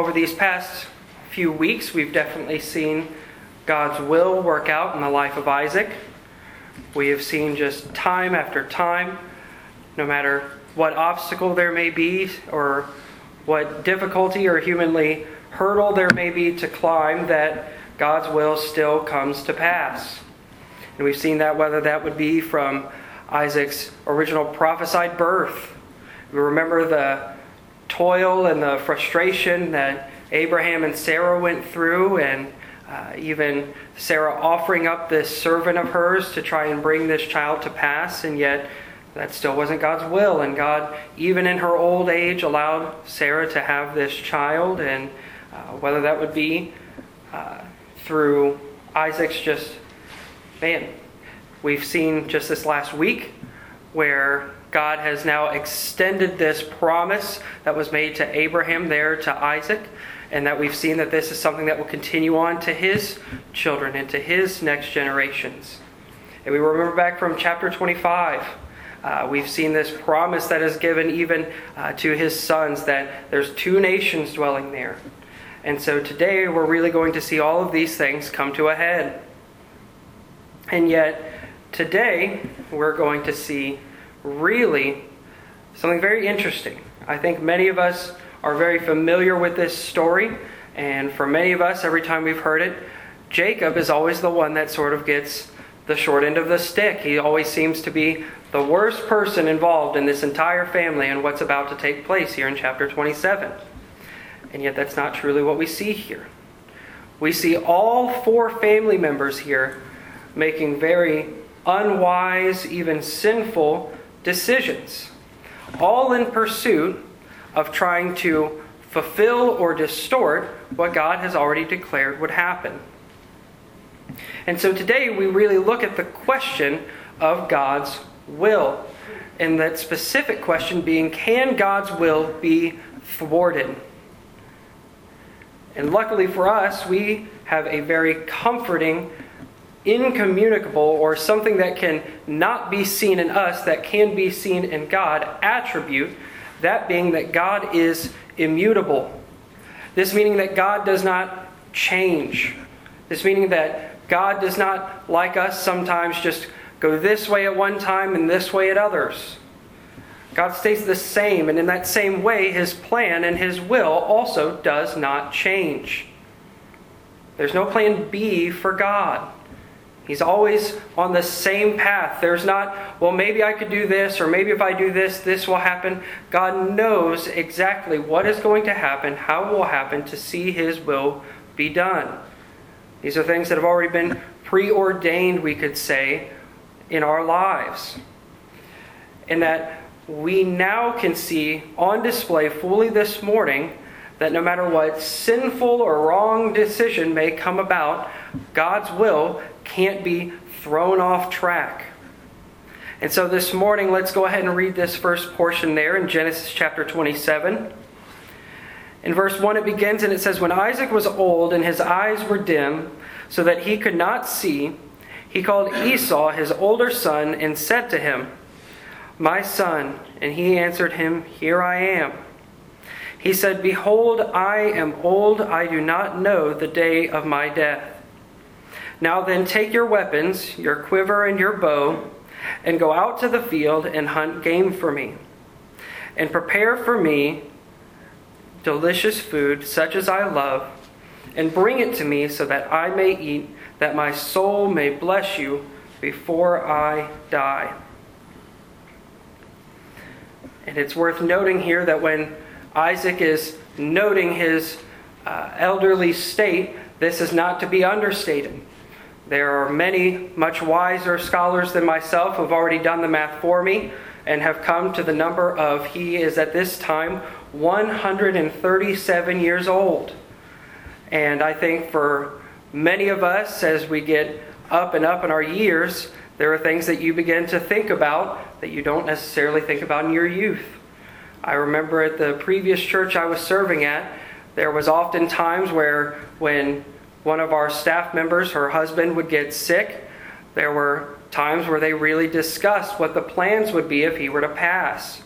over these past few weeks, we've definitely seen God's will work out in the life of Isaac. We have seen just time after time, no matter what obstacle there may be or what difficulty or humanly hurdle there may be to climb, that God's will still comes to pass. And we've seen that whether that would be from Isaac's original prophesied birth. We remember the toil and the frustration that Abraham and Sarah went through, and uh, even Sarah offering up this servant of hers to try and bring this child to pass, and yet that still wasn't God's will. And God, even in her old age, allowed Sarah to have this child, and uh, whether that would be uh, through Isaac's just, man, we've seen just this last week where God has now extended this promise that was made to Abraham there to Isaac, and that we've seen that this is something that will continue on to his children and to his next generations. And we remember back from chapter 25. Uh, we've seen this promise that is given even uh, to his sons that there's two nations dwelling there. And so today we're really going to see all of these things come to a head. And yet, today we're going to see really something very interesting. I think many of us are very familiar with this story, and for many of us, every time we've heard it, Jacob is always the one that sort of gets the short end of the stick. He always seems to be the worst person involved in this entire family and what's about to take place here in chapter 27. And yet, that's not truly what we see here. We see all four family members here making very unwise, even sinful decisions, all in pursuit of trying to fulfill or distort what God has already declared would happen. And so today we really look at the question of God's will. And that specific question being can God's will be thwarted? And luckily for us, we have a very comforting incommunicable or something that can not be seen in us that can be seen in God attribute, that being that God is immutable. This meaning that God does not change. This meaning that God does not, like us, sometimes just go this way at one time and this way at others. God stays the same, and in that same way, His plan and His will also does not change. There's no plan B for God. He's always on the same path. There's not, well, maybe I could do this, or maybe if I do this, this will happen. God knows exactly what is going to happen, how it will happen to see His will be done. These are things that have already been preordained, we could say, in our lives. And that we now can see on display fully this morning that no matter what sinful or wrong decision may come about, God's will can't be thrown off track. And so this morning, let's go ahead and read this first portion there in Genesis chapter 27. In verse 1, it begins and it says, When Isaac was old and his eyes were dim, so that he could not see, he called Esau, his older son, and said to him, My son. And he answered him, Here I am. He said, Behold, I am old, I do not know the day of my death. Now then, take your weapons, your quiver and your bow, and go out to the field and hunt game for me. And prepare for me delicious food, such as I love, and bring it to me so that I may eat, that my soul may bless you before I die. And it's worth noting here that when Isaac is noting his uh, elderly state. This is not to be understated. There are many much wiser scholars than myself who have already done the math for me and have come to the number of he is at this time 137 years old. And I think for many of us, as we get up and up in our years, there are things that you begin to think about that you don't necessarily think about in your youth. I remember at the previous church I was serving at, there was often times where when one of our staff members, her husband, would get sick, there were times where they really discussed what the plans would be if he were to pass.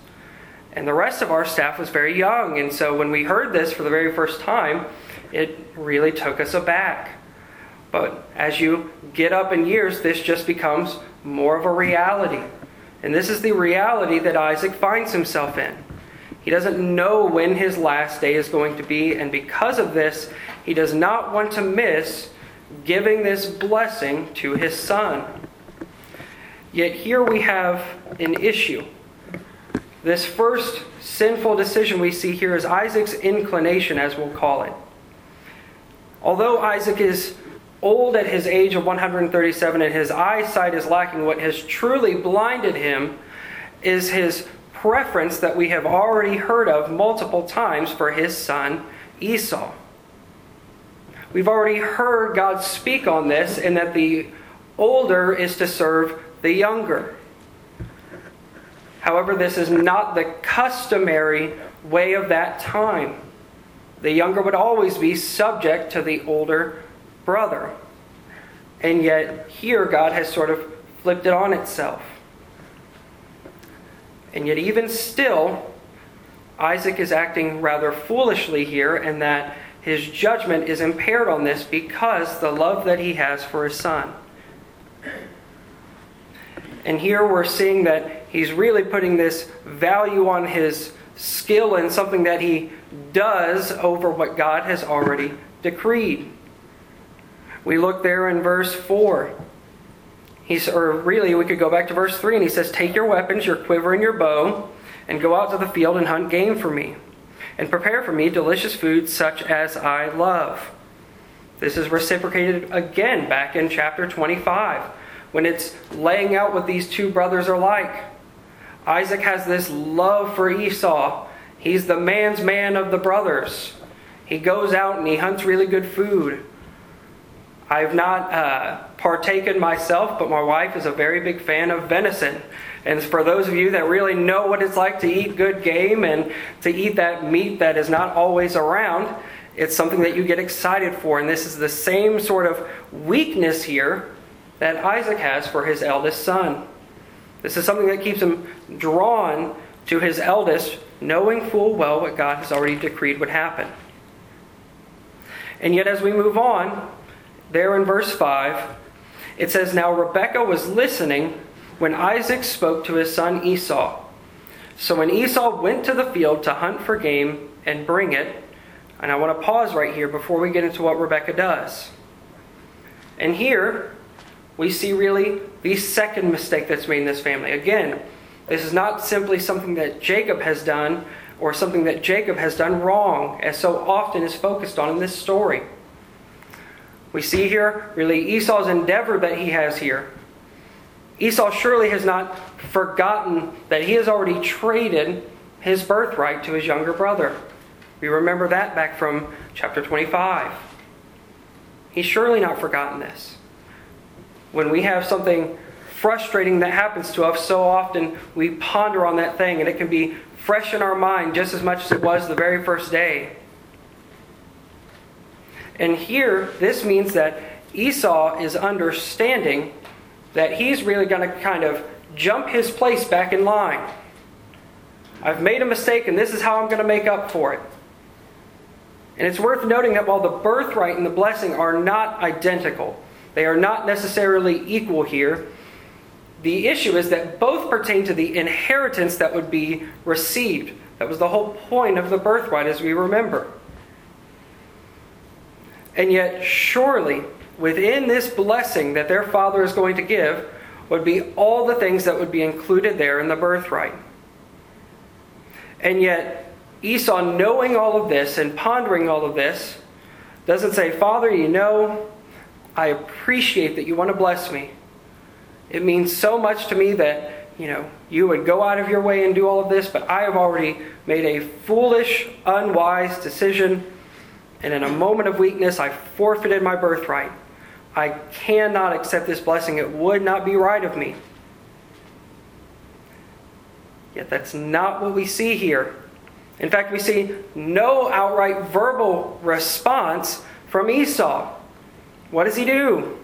And the rest of our staff was very young. And so when we heard this for the very first time, it really took us aback. But as you get up in years, this just becomes more of a reality. And this is the reality that Isaac finds himself in. He doesn't know when his last day is going to be, and because of this, he does not want to miss giving this blessing to his son. Yet here we have an issue. This first sinful decision we see here is Isaac's inclination, as we'll call it. Although Isaac is old at his age of 137 and his eyesight is lacking, what has truly blinded him is his preference that we have already heard of multiple times for his son Esau. We've already heard God speak on this, and that the older is to serve the younger. However, this is not the customary way of that time. The younger would always be subject to the older brother. And yet, here God has sort of flipped it on itself. And yet, even still, Isaac is acting rather foolishly here, and that his judgment is impaired on this because the love that he has for his son. And here we're seeing that he's really putting this value on his skill and something that he does over what God has already decreed. We look there in verse 4. He's, or really, we could go back to verse 3, and he says, Take your weapons, your quiver, and your bow, and go out to the field and hunt game for me, and prepare for me delicious food such as I love. This is reciprocated again back in chapter 25, when it's laying out what these two brothers are like. Isaac has this love for Esau. He's the man's man of the brothers. He goes out and he hunts really good food. I've not uh, partaken myself, but my wife is a very big fan of venison. And for those of you that really know what it's like to eat good game and to eat that meat that is not always around, it's something that you get excited for. And this is the same sort of weakness here that Isaac has for his eldest son. This is something that keeps him drawn to his eldest, knowing full well what God has already decreed would happen. And yet, as we move on, there in verse 5, it says, Now Rebekah was listening when Isaac spoke to his son Esau. So when Esau went to the field to hunt for game and bring it, and I want to pause right here before we get into what Rebekah does. And here, we see really the second mistake that's made in this family. Again, this is not simply something that Jacob has done or something that Jacob has done wrong, as so often is focused on in this story. We see here really Esau's endeavor that he has here. Esau surely has not forgotten that he has already traded his birthright to his younger brother. We remember that back from chapter 25. He's surely not forgotten this. When we have something frustrating that happens to us, so often we ponder on that thing and it can be fresh in our mind just as much as it was the very first day. And here, this means that Esau is understanding that he's really going to kind of jump his place back in line. I've made a mistake, and this is how I'm going to make up for it. And it's worth noting that while the birthright and the blessing are not identical, they are not necessarily equal here. The issue is that both pertain to the inheritance that would be received. That was the whole point of the birthright, as we remember. And yet, surely, within this blessing that their father is going to give, would be all the things that would be included there in the birthright. And yet, Esau, knowing all of this and pondering all of this, doesn't say, Father, you know, I appreciate that you want to bless me. It means so much to me that, you know, you would go out of your way and do all of this, but I have already made a foolish, unwise decision and in a moment of weakness, I forfeited my birthright. I cannot accept this blessing. It would not be right of me. Yet that's not what we see here. In fact, we see no outright verbal response from Esau. What does he do?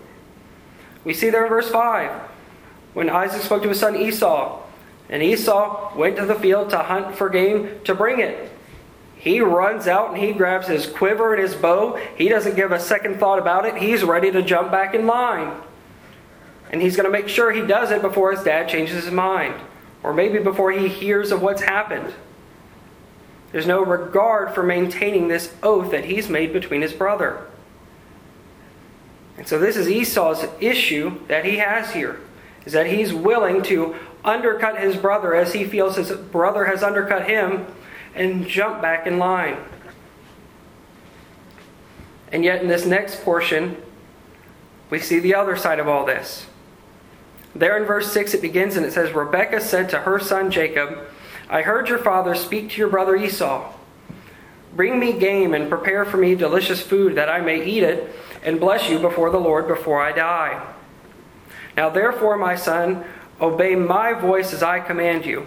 We see there in verse 5 when Isaac spoke to his son Esau, And Esau went to the field to hunt for game to bring it. He runs out and he grabs his quiver and his bow. He doesn't give a second thought about it. He's ready to jump back in line. And he's going to make sure he does it before his dad changes his mind, or maybe before he hears of what's happened. There's no regard for maintaining this oath that he's made between his brother. And so, this is Esau's issue that he has here is that he's willing to undercut his brother as he feels his brother has undercut him and jump back in line. And yet, in this next portion, we see the other side of all this. There in verse 6, it begins and it says Rebekah said to her son Jacob, I heard your father speak to your brother Esau. Bring me game and prepare for me delicious food that I may eat it and bless you before the Lord before I die. Now, therefore, my son, obey my voice as I command you.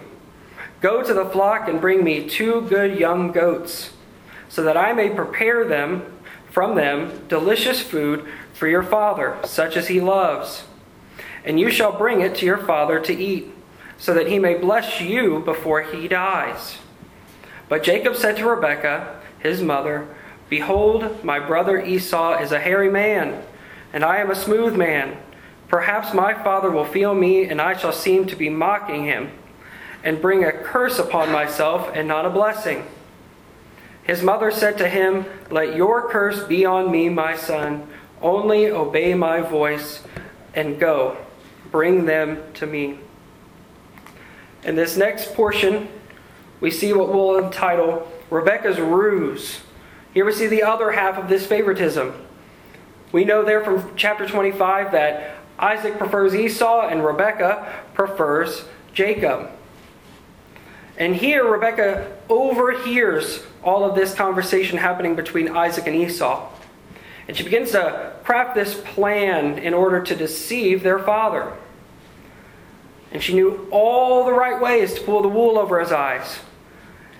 Go to the flock and bring me two good young goats, so that I may prepare them from them delicious food for your father, such as he loves. And you shall bring it to your father to eat, so that he may bless you before he dies. But Jacob said to Rebekah, his mother, Behold, my brother Esau is a hairy man, and I am a smooth man. Perhaps my father will feel me, and I shall seem to be mocking him and bring a curse upon myself and not a blessing. His mother said to him, Let your curse be on me, my son. Only obey my voice and go. Bring them to me. In this next portion, we see what we'll entitle Rebecca's ruse. Here we see the other half of this favoritism. We know there from chapter 25 that Isaac prefers Esau and Rebecca prefers Jacob. And here, Rebecca overhears all of this conversation happening between Isaac and Esau. And she begins to craft this plan in order to deceive their father. And she knew all the right ways to pull the wool over his eyes.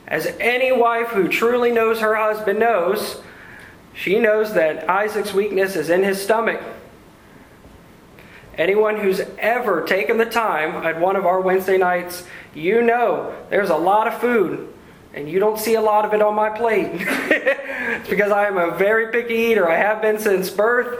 As any wife who truly knows her husband knows, she knows that Isaac's weakness is in his stomach. Anyone who's ever taken the time at one of our Wednesday nights, you know there's a lot of food, and you don't see a lot of it on my plate. it's because I am a very picky eater. I have been since birth,